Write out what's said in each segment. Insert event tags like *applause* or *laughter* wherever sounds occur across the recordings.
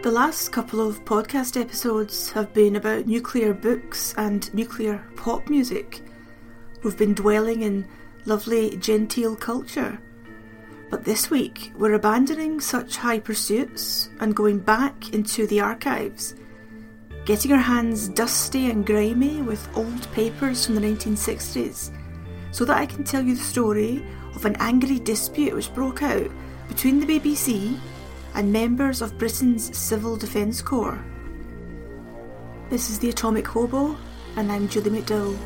The last couple of podcast episodes have been about nuclear books and nuclear pop music. We've been dwelling in lovely genteel culture. But this week, we're abandoning such high pursuits and going back into the archives, getting our hands dusty and grimy with old papers from the 1960s, so that I can tell you the story of an angry dispute which broke out between the BBC and members of Britain's Civil Defence Corps. This is the Atomic Hobo, and I'm Julie McDowell.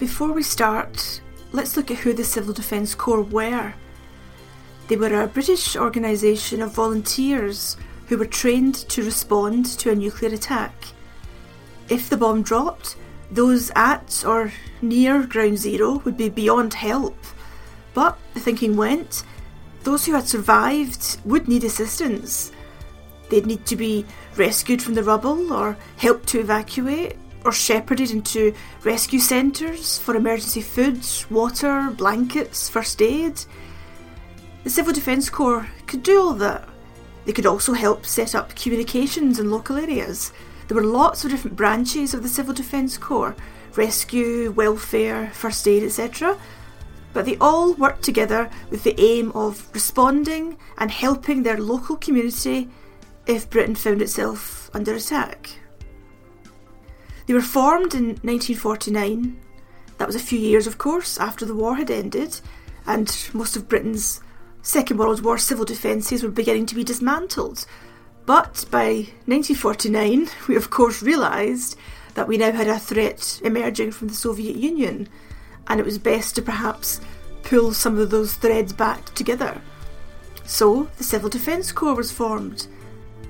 Before we start, let's look at who the Civil Defence Corps were. They were a British organisation of volunteers who were trained to respond to a nuclear attack. If the bomb dropped, those at or near ground zero would be beyond help. But the thinking went, those who had survived would need assistance. They'd need to be rescued from the rubble or helped to evacuate or shepherded into rescue centres for emergency food, water, blankets, first aid. The Civil Defence Corps could do all that. They could also help set up communications in local areas. There were lots of different branches of the Civil Defence Corps rescue, welfare, first aid, etc. But they all worked together with the aim of responding and helping their local community if Britain found itself under attack. They were formed in 1949. That was a few years, of course, after the war had ended, and most of Britain's Second World War civil defences were beginning to be dismantled. But by 1949, *laughs* we of course realised that we now had a threat emerging from the Soviet Union, and it was best to perhaps pull some of those threads back together. So the Civil Defence Corps was formed,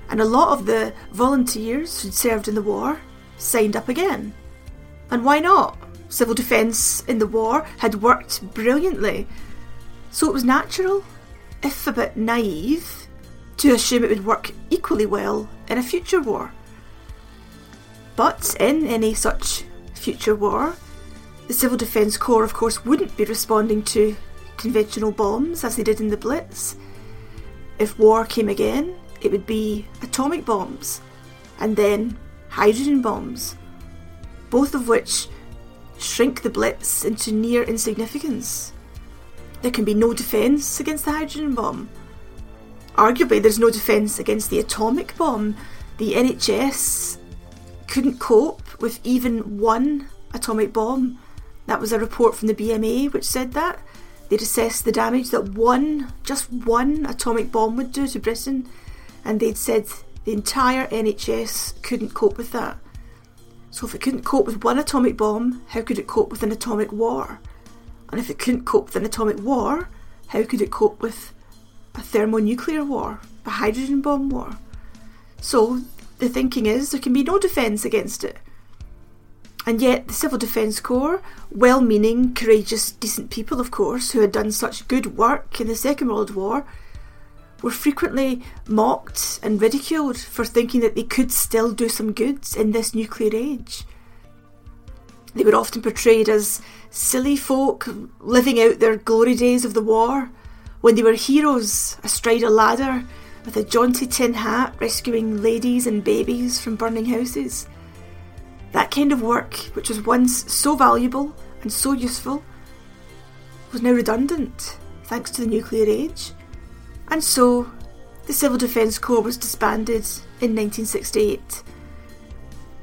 and a lot of the volunteers who'd served in the war signed up again. And why not? Civil defence in the war had worked brilliantly, so it was natural, if a bit naive, to assume it would work equally well in a future war. But in any such future war, the Civil Defence Corps, of course, wouldn't be responding to conventional bombs as they did in the Blitz. If war came again, it would be atomic bombs, and then hydrogen bombs, both of which shrink the Blitz into near insignificance. There can be no defence against the hydrogen bomb. Arguably, there's no defence against the atomic bomb. The NHS couldn't cope with even one atomic bomb. That was a report from the BMA which said that. They'd assessed the damage that one, just one atomic bomb would do to Britain, and they'd said the entire NHS couldn't cope with that. So, if it couldn't cope with one atomic bomb, how could it cope with an atomic war? And if it couldn't cope with an atomic war, how could it cope with a thermonuclear war, a hydrogen bomb war? So, the thinking is there can be no defence against it. And yet, the Civil Defence Corps, well meaning, courageous, decent people, of course, who had done such good work in the Second World War, were frequently mocked and ridiculed for thinking that they could still do some good in this nuclear age. They were often portrayed as silly folk living out their glory days of the war, when they were heroes astride a ladder with a jaunty tin hat rescuing ladies and babies from burning houses. That kind of work, which was once so valuable and so useful, was now redundant thanks to the nuclear age. And so, the Civil Defence Corps was disbanded in 1968.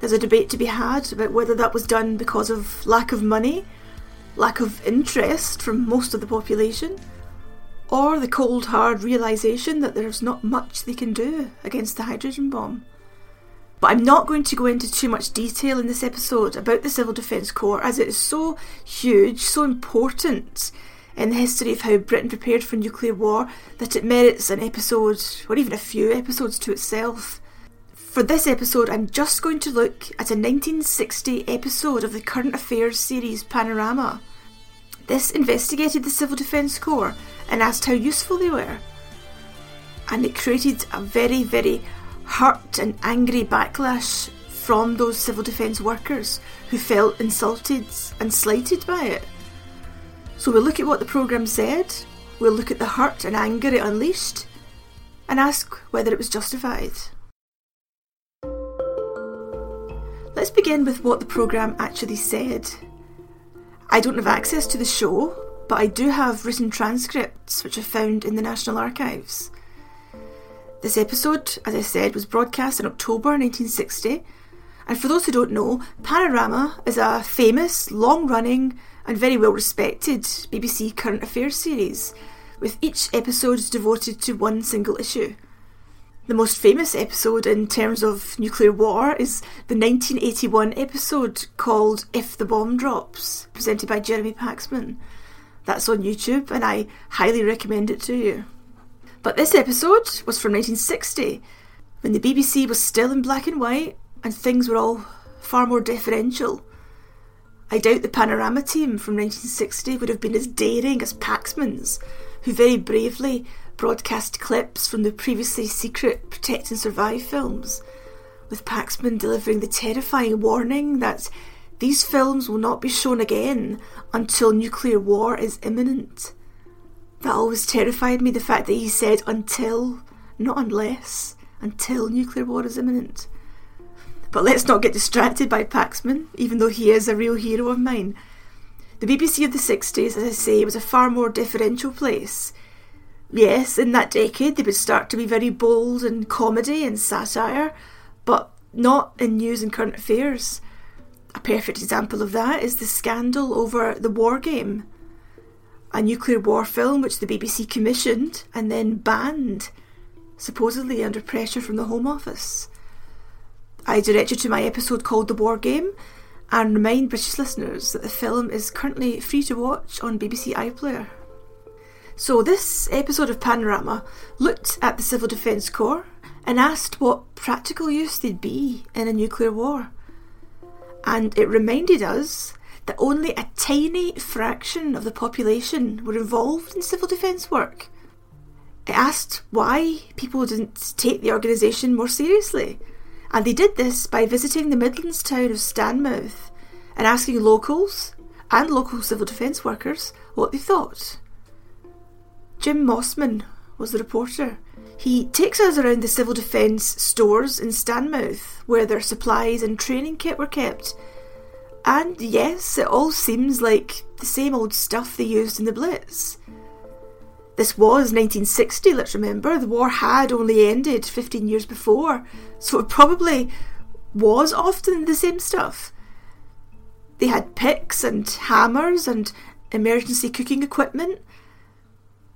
There's a debate to be had about whether that was done because of lack of money, lack of interest from most of the population, or the cold hard realisation that there's not much they can do against the hydrogen bomb. But I'm not going to go into too much detail in this episode about the Civil Defence Corps as it is so huge, so important in the history of how Britain prepared for nuclear war that it merits an episode, or even a few episodes to itself. For this episode, I'm just going to look at a 1960 episode of the Current Affairs series Panorama. This investigated the Civil Defence Corps and asked how useful they were. And it created a very, very hurt and angry backlash from those civil defence workers who felt insulted and slighted by it. So we'll look at what the programme said, we'll look at the hurt and anger it unleashed, and ask whether it was justified. Let's begin with what the programme actually said. I don't have access to the show, but I do have written transcripts which I found in the National Archives. This episode, as I said, was broadcast in October 1960, and for those who don't know, Panorama is a famous, long running, and very well respected BBC current affairs series, with each episode devoted to one single issue. The most famous episode in terms of nuclear war is the 1981 episode called If the Bomb Drops, presented by Jeremy Paxman. That's on YouTube, and I highly recommend it to you. But this episode was from 1960, when the BBC was still in black and white and things were all far more deferential. I doubt the Panorama team from 1960 would have been as daring as Paxman's, who very bravely broadcast clips from the previously secret Protect and Survive films, with Paxman delivering the terrifying warning that these films will not be shown again until nuclear war is imminent. That always terrified me, the fact that he said until, not unless, until nuclear war is imminent. But let's not get distracted by Paxman, even though he is a real hero of mine. The BBC of the 60s, as I say, was a far more deferential place. Yes, in that decade they would start to be very bold in comedy and satire, but not in news and current affairs. A perfect example of that is the scandal over The War Game, a nuclear war film which the BBC commissioned and then banned, supposedly under pressure from the Home Office. I direct you to my episode called The War Game and remind British listeners that the film is currently free to watch on BBC iPlayer. So, this episode of Panorama looked at the Civil Defence Corps and asked what practical use they'd be in a nuclear war. And it reminded us that only a tiny fraction of the population were involved in civil defence work. It asked why people didn't take the organisation more seriously, and they did this by visiting the Midlands town of Stanmouth and asking locals and local civil defence workers what they thought. Jim Mossman was the reporter. He takes us around the civil defence stores in Stanmouth, where their supplies and training kit were kept. And yes, it all seems like the same old stuff they used in the Blitz. This was 1960, let's remember. The war had only ended 15 years before, so it probably was often the same stuff. They had picks and hammers and emergency cooking equipment,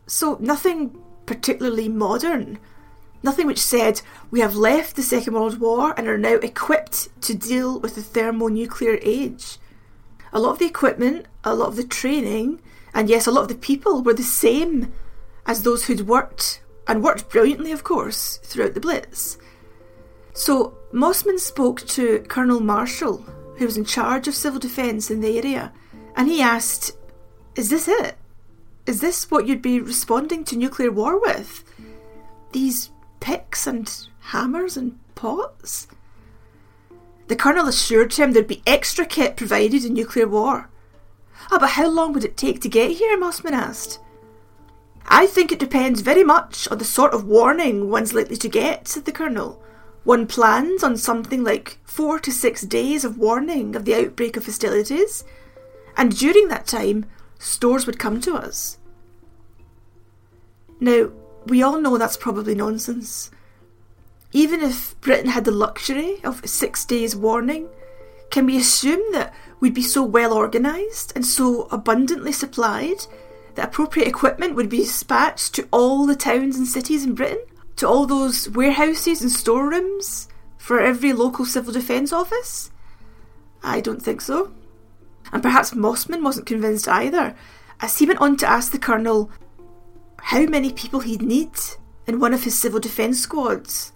so nothing particularly modern. Nothing which said, we have left the Second World War and are now equipped to deal with the thermonuclear age. A lot of the equipment, a lot of the training, and yes, a lot of the people were the same as those who'd worked, and worked brilliantly, of course, throughout the Blitz. So Mossman spoke to Colonel Marshall, who was in charge of civil defence in the area, and he asked, Is this it? Is this what you'd be responding to nuclear war with? These picks and hammers and pots? The colonel assured him there'd be extra kit provided in nuclear war. Ah, but how long would it take to get here? Mossman asked. I think it depends very much on the sort of warning one's likely to get, said the colonel. One plans on something like four to six days of warning of the outbreak of hostilities, and during that time, stores would come to us. Now, we all know that's probably nonsense. Even if Britain had the luxury of six days' warning, can we assume that we'd be so well organised and so abundantly supplied that appropriate equipment would be dispatched to all the towns and cities in Britain? To all those warehouses and storerooms for every local civil defence office? I don't think so. And perhaps Mossman wasn't convinced either, as he went on to ask the Colonel how many people he'd need in one of his civil defence squads.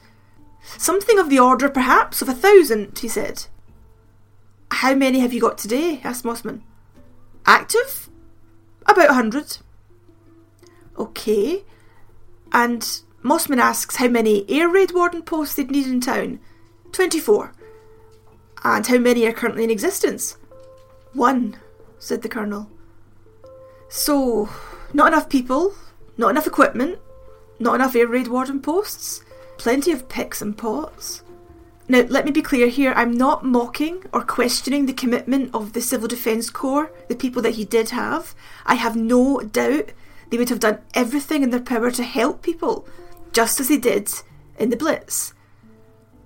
Something of the order, perhaps, of a thousand, he said. How many have you got today? asked Mossman. Active? About a hundred. Okay. And Mossman asks how many air raid warden posts they'd need in town. 24. And how many are currently in existence? One, said the Colonel. So, not enough people, not enough equipment, not enough air raid warden posts, plenty of picks and pots. Now, let me be clear here, I'm not mocking or questioning the commitment of the Civil Defence Corps, the people that he did have. I have no doubt they would have done everything in their power to help people, just as they did in the Blitz.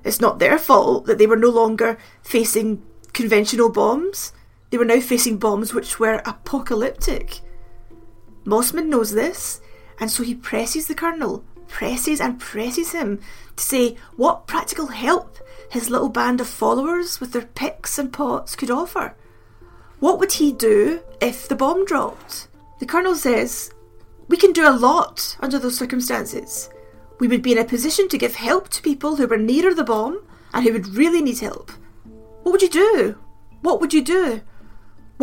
It's not their fault that they were no longer facing conventional bombs. They were now facing bombs which were apocalyptic. Mossman knows this, and so he presses the Colonel, presses and presses him to say what practical help his little band of followers with their picks and pots could offer. What would he do if the bomb dropped? The Colonel says, We can do a lot under those circumstances. We would be in a position to give help to people who were nearer the bomb and who would really need help. What would you do? What would you do?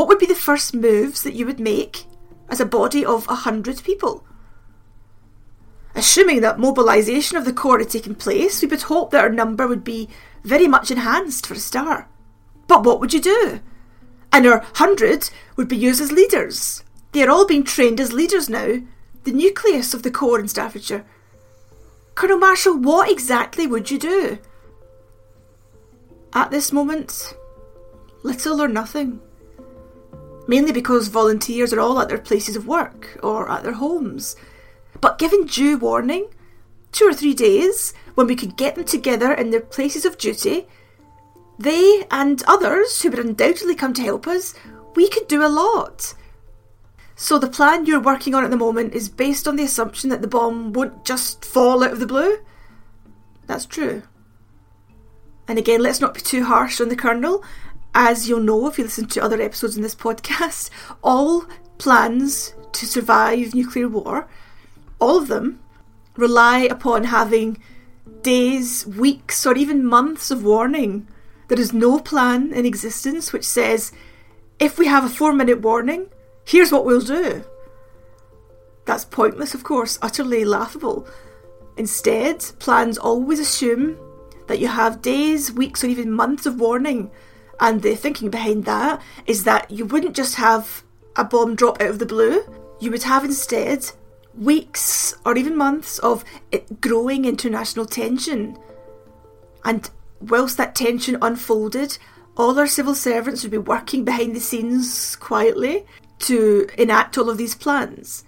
What would be the first moves that you would make as a body of a hundred people? Assuming that mobilisation of the Corps had taken place, we would hope that our number would be very much enhanced for a start. But what would you do? And our hundred would be used as leaders. They are all being trained as leaders now, the nucleus of the Corps in Staffordshire. Colonel Marshall, what exactly would you do? At this moment, little or nothing. Mainly because volunteers are all at their places of work or at their homes. But given due warning, two or three days, when we could get them together in their places of duty, they and others who would undoubtedly come to help us, we could do a lot. So the plan you're working on at the moment is based on the assumption that the bomb won't just fall out of the blue? That's true. And again, let's not be too harsh on the Colonel. As you'll know if you listen to other episodes in this podcast, all plans to survive nuclear war, all of them, rely upon having days, weeks, or even months of warning. There is no plan in existence which says, if we have a four minute warning, here's what we'll do. That's pointless, of course, utterly laughable. Instead, plans always assume that you have days, weeks, or even months of warning. And the thinking behind that is that you wouldn't just have a bomb drop out of the blue, you would have instead weeks or even months of growing international tension. And whilst that tension unfolded, all our civil servants would be working behind the scenes quietly to enact all of these plans.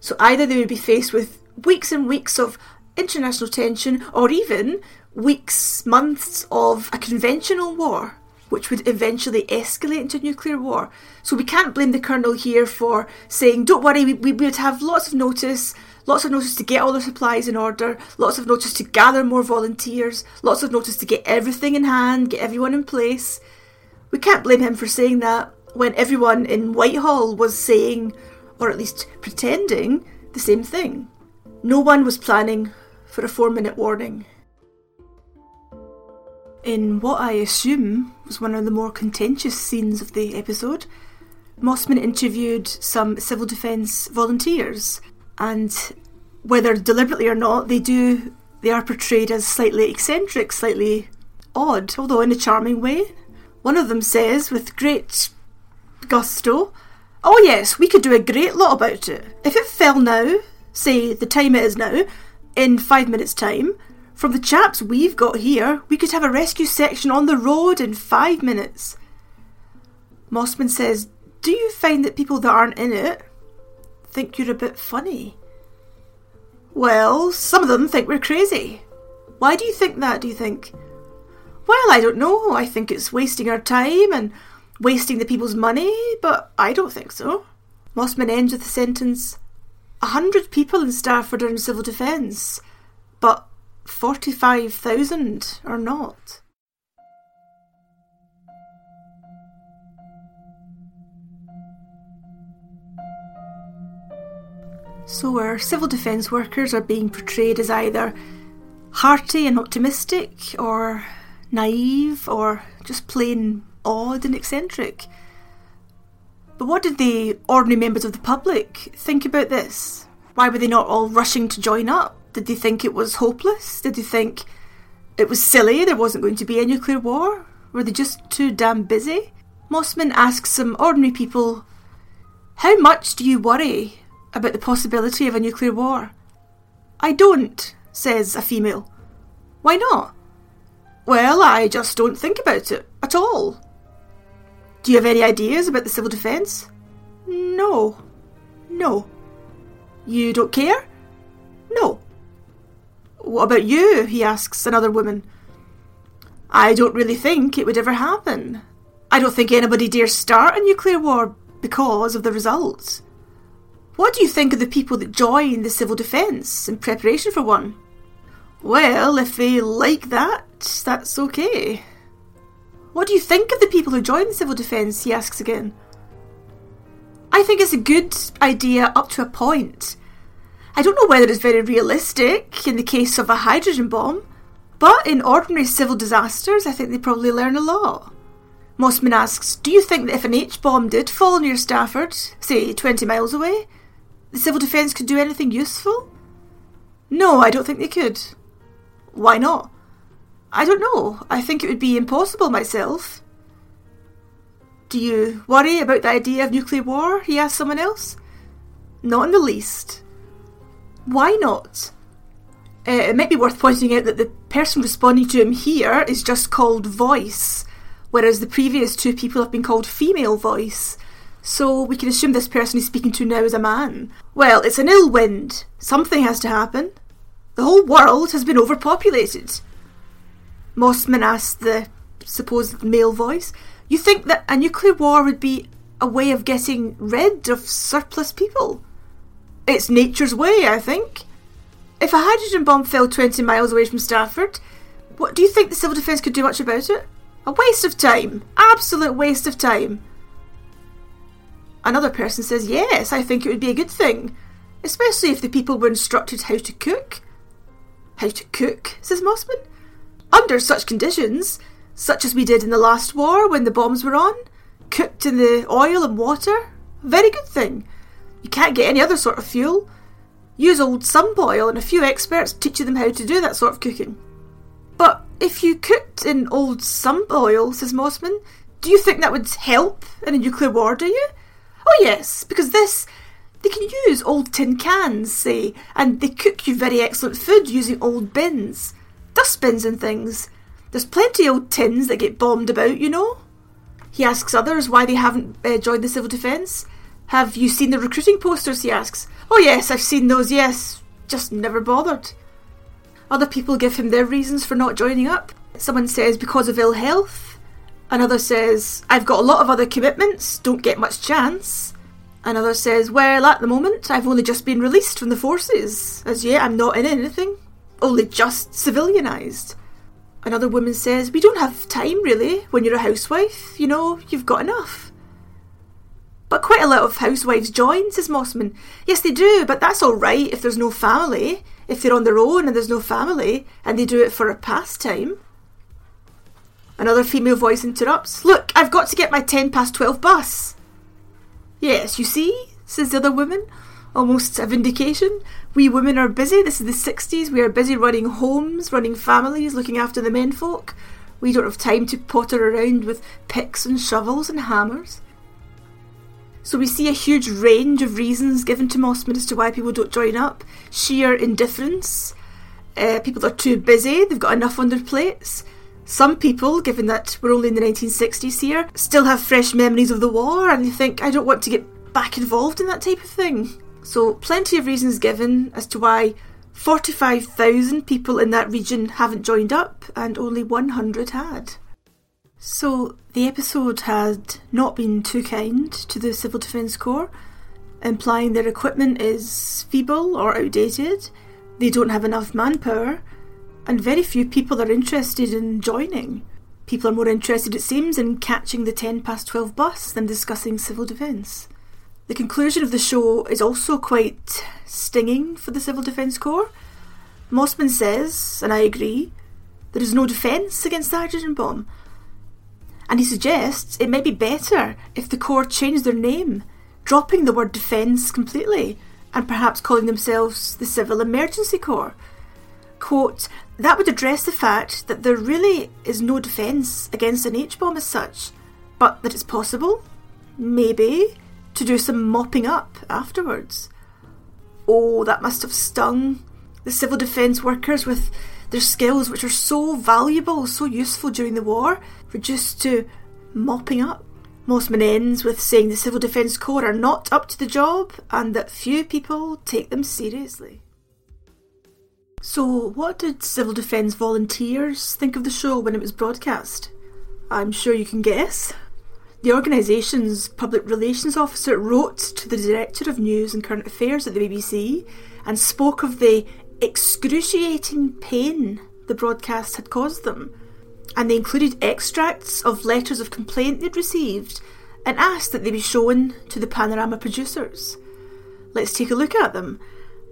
So either they would be faced with weeks and weeks of international tension, or even weeks, months of a conventional war which would eventually escalate into a nuclear war. So we can't blame the Colonel here for saying, don't worry, we, we would have lots of notice, lots of notice to get all the supplies in order, lots of notice to gather more volunteers, lots of notice to get everything in hand, get everyone in place. We can't blame him for saying that when everyone in Whitehall was saying, or at least pretending, the same thing. No one was planning for a four minute warning. In what I assume was one of the more contentious scenes of the episode, Mossman interviewed some civil defence volunteers, and whether deliberately or not, they do they are portrayed as slightly eccentric, slightly odd, although in a charming way. One of them says, with great gusto, Oh yes, we could do a great lot about it. If it fell now, say the time it is now, in five minutes' time, from the chaps we've got here, we could have a rescue section on the road in five minutes. Mossman says, Do you find that people that aren't in it think you're a bit funny? Well, some of them think we're crazy. Why do you think that, do you think? Well, I don't know. I think it's wasting our time and wasting the people's money, but I don't think so. Mossman ends with the sentence A hundred people in Stafford are in civil defence, but 45,000 or not. So, our civil defence workers are being portrayed as either hearty and optimistic, or naive, or just plain odd and eccentric. But what did the ordinary members of the public think about this? Why were they not all rushing to join up? Did they think it was hopeless? Did they think it was silly there wasn't going to be a nuclear war? Were they just too damn busy? Mossman asks some ordinary people, How much do you worry about the possibility of a nuclear war? I don't, says a female. Why not? Well, I just don't think about it at all. Do you have any ideas about the civil defence? No. No. You don't care? No. What about you? he asks another woman. I don't really think it would ever happen. I don't think anybody dares start a nuclear war because of the results. What do you think of the people that join the civil defence in preparation for one? Well, if they like that, that's okay. What do you think of the people who join the civil defence? he asks again. I think it's a good idea up to a point. I don't know whether it's very realistic in the case of a hydrogen bomb, but in ordinary civil disasters, I think they probably learn a lot. Mossman asks, Do you think that if an H bomb did fall near Stafford, say 20 miles away, the civil defence could do anything useful? No, I don't think they could. Why not? I don't know. I think it would be impossible myself. Do you worry about the idea of nuclear war? he asked someone else. Not in the least. Why not? Uh, it might be worth pointing out that the person responding to him here is just called voice, whereas the previous two people have been called female voice. So we can assume this person he's speaking to now is a man. Well, it's an ill wind. Something has to happen. The whole world has been overpopulated. Mossman asked the supposed male voice, You think that a nuclear war would be a way of getting rid of surplus people? It's nature's way, I think. If a hydrogen bomb fell 20 miles away from Stafford, what do you think the civil defence could do much about it? A waste of time. Absolute waste of time. Another person says, Yes, I think it would be a good thing, especially if the people were instructed how to cook. How to cook, says Mossman. Under such conditions, such as we did in the last war when the bombs were on, cooked in the oil and water, very good thing. You can't get any other sort of fuel. Use old sump oil and a few experts teach you them how to do that sort of cooking. But if you cooked in old sump oil, says Mossman, do you think that would help in a nuclear war, do you? Oh yes, because this they can use old tin cans, say, and they cook you very excellent food using old bins, dustbins and things. There's plenty of old tins that get bombed about, you know. He asks others why they haven't uh, joined the civil defence. Have you seen the recruiting posters? He asks. Oh, yes, I've seen those, yes. Just never bothered. Other people give him their reasons for not joining up. Someone says because of ill health. Another says, I've got a lot of other commitments, don't get much chance. Another says, Well, at the moment, I've only just been released from the forces. As yet, I'm not in anything. Only just civilianised. Another woman says, We don't have time, really, when you're a housewife. You know, you've got enough. But quite a lot of housewives join, says Mossman. Yes, they do, but that's all right if there's no family. If they're on their own and there's no family, and they do it for a pastime. Another female voice interrupts. Look, I've got to get my ten past twelve bus. Yes, you see, says the other woman, almost a vindication. We women are busy. This is the 60s. We are busy running homes, running families, looking after the menfolk. We don't have time to potter around with picks and shovels and hammers. So we see a huge range of reasons given to Mossman as to why people don't join up. Sheer indifference. Uh, people are too busy. They've got enough on their plates. Some people, given that we're only in the 1960s here, still have fresh memories of the war and they think, I don't want to get back involved in that type of thing. So, plenty of reasons given as to why 45,000 people in that region haven't joined up and only 100 had. So, the episode had not been too kind to the Civil Defence Corps, implying their equipment is feeble or outdated, they don't have enough manpower, and very few people are interested in joining. People are more interested, it seems, in catching the 10 past 12 bus than discussing civil defence. The conclusion of the show is also quite stinging for the Civil Defence Corps. Mossman says, and I agree, there is no defence against the hydrogen bomb. And he suggests it might be better if the Corps changed their name, dropping the word defence completely, and perhaps calling themselves the Civil Emergency Corps. Quote, that would address the fact that there really is no defence against an H bomb as such, but that it's possible, maybe, to do some mopping up afterwards. Oh, that must have stung the civil defence workers with their skills, which are so valuable, so useful during the war, reduced to mopping up. Mossman ends with saying the Civil Defence Corps are not up to the job and that few people take them seriously. So, what did Civil Defence volunteers think of the show when it was broadcast? I'm sure you can guess. The organisation's public relations officer wrote to the Director of News and Current Affairs at the BBC and spoke of the excruciating pain the broadcast had caused them. And they included extracts of letters of complaint they'd received and asked that they be shown to the Panorama producers. Let's take a look at them.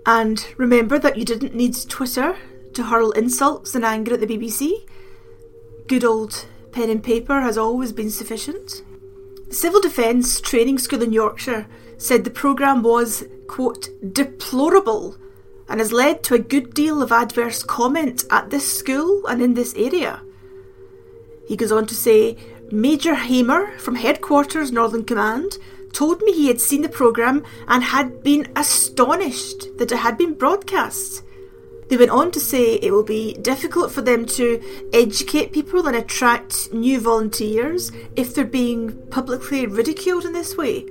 And remember that you didn't need Twitter to hurl insults and anger at the BBC. Good old pen and paper has always been sufficient. The Civil Defence Training School in Yorkshire said the programme was, quote, deplorable and has led to a good deal of adverse comment at this school and in this area. He goes on to say Major Hamer from Headquarters Northern Command told me he had seen the programme and had been astonished that it had been broadcast. They went on to say it will be difficult for them to educate people and attract new volunteers if they're being publicly ridiculed in this way.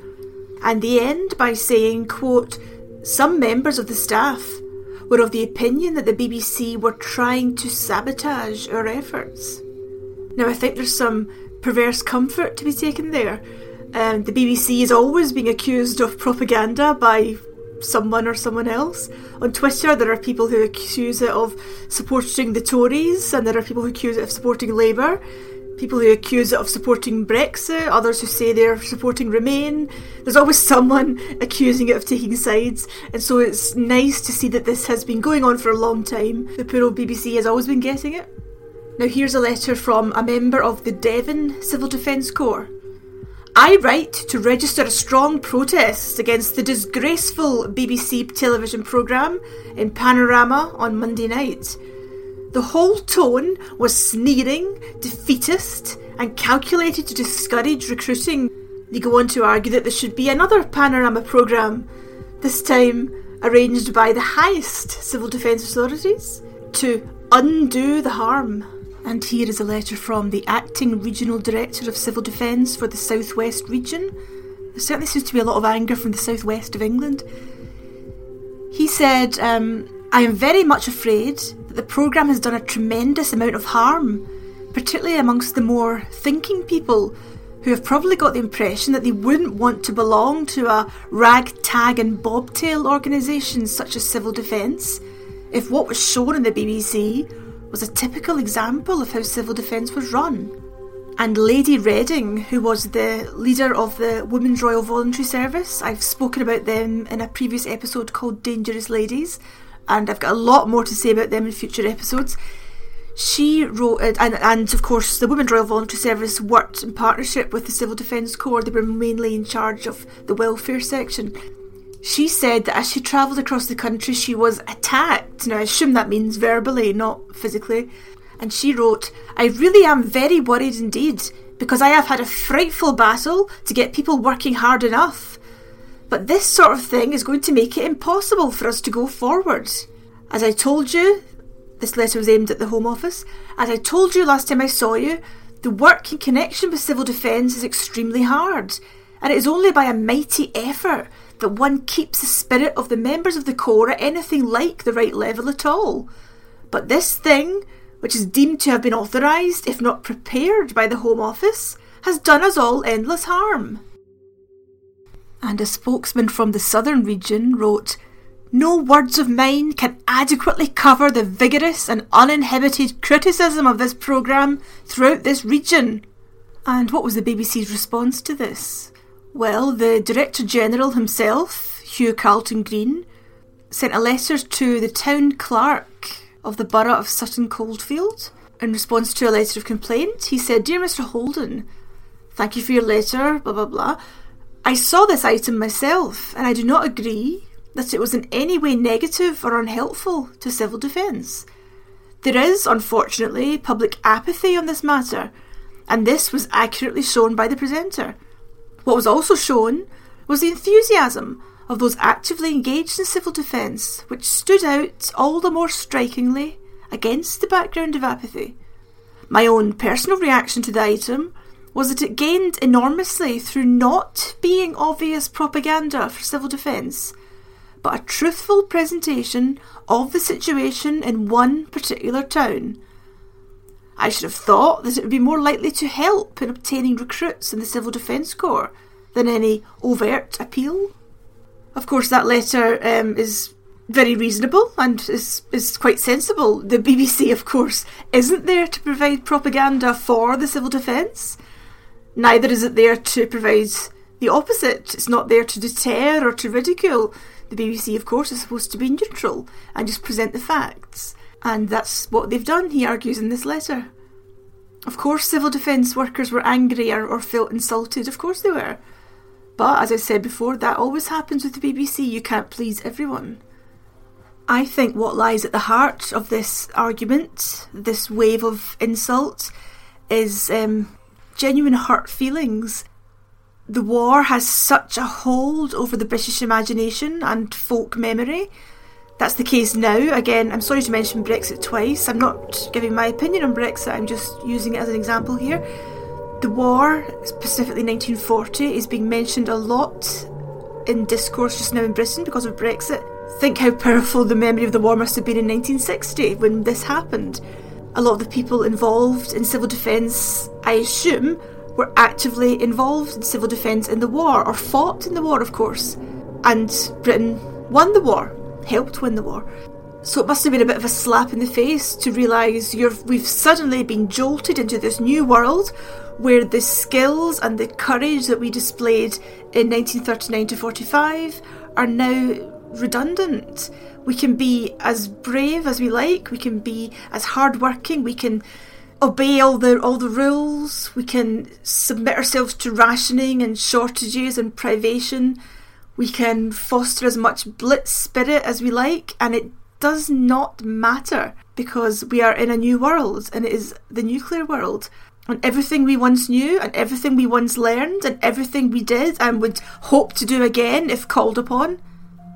And they end by saying, quote, some members of the staff were of the opinion that the BBC were trying to sabotage our efforts. Now, I think there's some perverse comfort to be taken there. Um, the BBC is always being accused of propaganda by someone or someone else. On Twitter, there are people who accuse it of supporting the Tories, and there are people who accuse it of supporting Labour people who accuse it of supporting Brexit, others who say they're supporting Remain. There's always someone *laughs* accusing it of taking sides, and so it's nice to see that this has been going on for a long time. The poor old BBC has always been getting it. Now, here's a letter from a member of the Devon Civil Defence Corps. I write to register a strong protest against the disgraceful BBC television programme in Panorama on Monday night. The whole tone was sneering, defeatist, and calculated to discourage recruiting. They go on to argue that there should be another panorama programme, this time arranged by the highest civil defence authorities, to undo the harm. And here is a letter from the Acting Regional Director of Civil Defence for the South West region. There certainly seems to be a lot of anger from the South West of England. He said, um, I am very much afraid that the programme has done a tremendous amount of harm, particularly amongst the more thinking people who have probably got the impression that they wouldn't want to belong to a ragtag and bobtail organisation such as Civil Defence if what was shown in the BBC was a typical example of how civil defence was run. And Lady Reading, who was the leader of the Women's Royal Voluntary Service, I've spoken about them in a previous episode called Dangerous Ladies, and I've got a lot more to say about them in future episodes. She wrote, and, and of course, the Women's Royal Voluntary Service worked in partnership with the Civil Defence Corps. They were mainly in charge of the welfare section. She said that as she travelled across the country, she was attacked. Now, I assume that means verbally, not physically. And she wrote, I really am very worried indeed, because I have had a frightful battle to get people working hard enough. But this sort of thing is going to make it impossible for us to go forward. As I told you, this letter was aimed at the Home Office. As I told you last time I saw you, the work in connection with civil defence is extremely hard, and it is only by a mighty effort that one keeps the spirit of the members of the Corps at anything like the right level at all. But this thing, which is deemed to have been authorised, if not prepared, by the Home Office, has done us all endless harm and a spokesman from the southern region wrote, No words of mine can adequately cover the vigorous and uninhibited criticism of this programme throughout this region. And what was the BBC's response to this? Well, the Director General himself, Hugh Carleton Greene, sent a letter to the town clerk of the borough of Sutton Coldfield. In response to a letter of complaint, he said, Dear Mr. Holden, thank you for your letter, blah blah blah. I saw this item myself, and I do not agree that it was in any way negative or unhelpful to civil defence. There is, unfortunately, public apathy on this matter, and this was accurately shown by the presenter. What was also shown was the enthusiasm of those actively engaged in civil defence, which stood out all the more strikingly against the background of apathy. My own personal reaction to the item was that it gained enormously through not being obvious propaganda for civil defence, but a truthful presentation of the situation in one particular town. I should have thought that it would be more likely to help in obtaining recruits in the Civil Defence Corps than any overt appeal. Of course, that letter um, is very reasonable and is, is quite sensible. The BBC, of course, isn't there to provide propaganda for the civil defence. Neither is it there to provide the opposite. It's not there to deter or to ridicule. The BBC, of course, is supposed to be neutral and just present the facts. And that's what they've done, he argues in this letter. Of course, civil defence workers were angry or, or felt insulted. Of course they were. But as I said before, that always happens with the BBC. You can't please everyone. I think what lies at the heart of this argument, this wave of insult, is um, genuine hurt feelings. The war has such a hold over the British imagination and folk memory. That's the case now. Again, I'm sorry to mention Brexit twice. I'm not giving my opinion on Brexit, I'm just using it as an example here. The war, specifically 1940, is being mentioned a lot in discourse just now in Britain because of Brexit. Think how powerful the memory of the war must have been in 1960 when this happened. A lot of the people involved in civil defence, I assume, were actively involved in civil defence in the war, or fought in the war, of course. And Britain won the war, helped win the war. So it must have been a bit of a slap in the face to realise we've suddenly been jolted into this new world where the skills and the courage that we displayed in 1939 to 45 are now redundant. We can be as brave as we like, we can be as hardworking, we can obey all the all the rules, we can submit ourselves to rationing and shortages and privation. We can foster as much blitz spirit as we like, and it does not matter because we are in a new world and it is the nuclear world. And everything we once knew, and everything we once learned, and everything we did and would hope to do again if called upon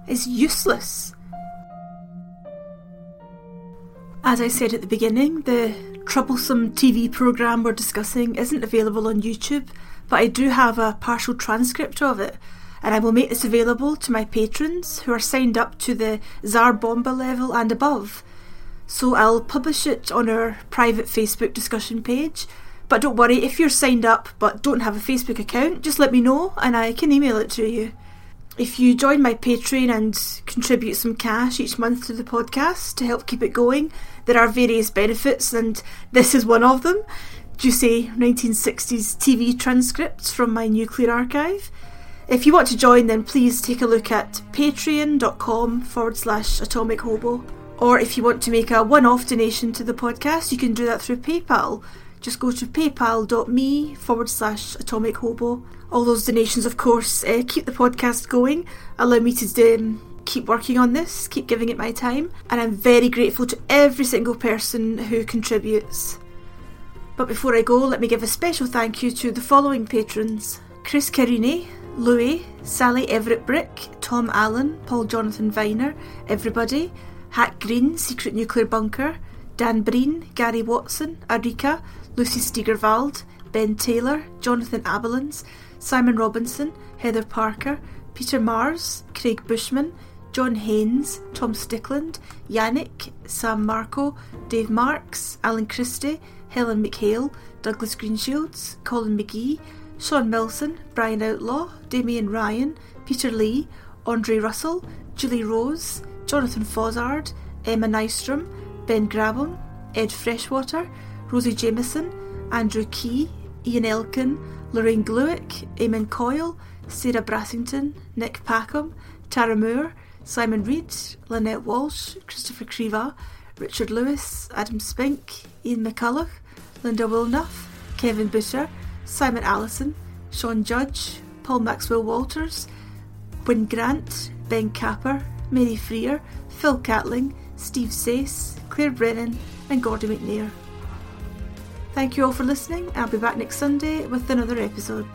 is useless. As I said at the beginning, the troublesome TV programme we're discussing isn't available on YouTube, but I do have a partial transcript of it, and I will make this available to my patrons who are signed up to the Tsar Bomba level and above. So I'll publish it on our private Facebook discussion page. But don't worry, if you're signed up but don't have a Facebook account, just let me know and I can email it to you. If you join my Patreon and contribute some cash each month to the podcast to help keep it going, there are various benefits, and this is one of them. Juicy 1960s TV transcripts from my nuclear archive. If you want to join, then please take a look at patreon.com forward slash atomic hobo. Or if you want to make a one off donation to the podcast, you can do that through PayPal. Just go to paypal.me forward slash atomic hobo all those donations, of course, uh, keep the podcast going, allow me to um, keep working on this, keep giving it my time, and I'm very grateful to every single person who contributes. But before I go, let me give a special thank you to the following patrons Chris Carini, Louis, Sally Everett Brick, Tom Allen, Paul Jonathan Viner, everybody, Hack Green, Secret Nuclear Bunker, Dan Breen, Gary Watson, Arika, Lucy Stegervald, Ben Taylor, Jonathan Abelins, Simon Robinson, Heather Parker, Peter Mars, Craig Bushman, John Haynes, Tom Stickland, Yannick, Sam Marco, Dave Marks, Alan Christie, Helen McHale, Douglas Greenshields, Colin McGee, Sean Milson, Brian Outlaw, Damien Ryan, Peter Lee, Andre Russell, Julie Rose, Jonathan Fozzard, Emma Nystrom, Ben Grabham, Ed Freshwater, Rosie Jameson, Andrew Key, Ian Elkin, Lorraine Gluick, Eamon Coyle, Sarah Brassington, Nick Packham, Tara Moore, Simon Reed, Lynette Walsh, Christopher Kriva, Richard Lewis, Adam Spink, Ian McCulloch, Linda Wilnuff, Kevin Butcher, Simon Allison, Sean Judge, Paul Maxwell Walters, Wyn Grant, Ben Capper, Mary Freer, Phil Catling, Steve Sace, Claire Brennan, and Gordy McNair. Thank you all for listening. I'll be back next Sunday with another episode.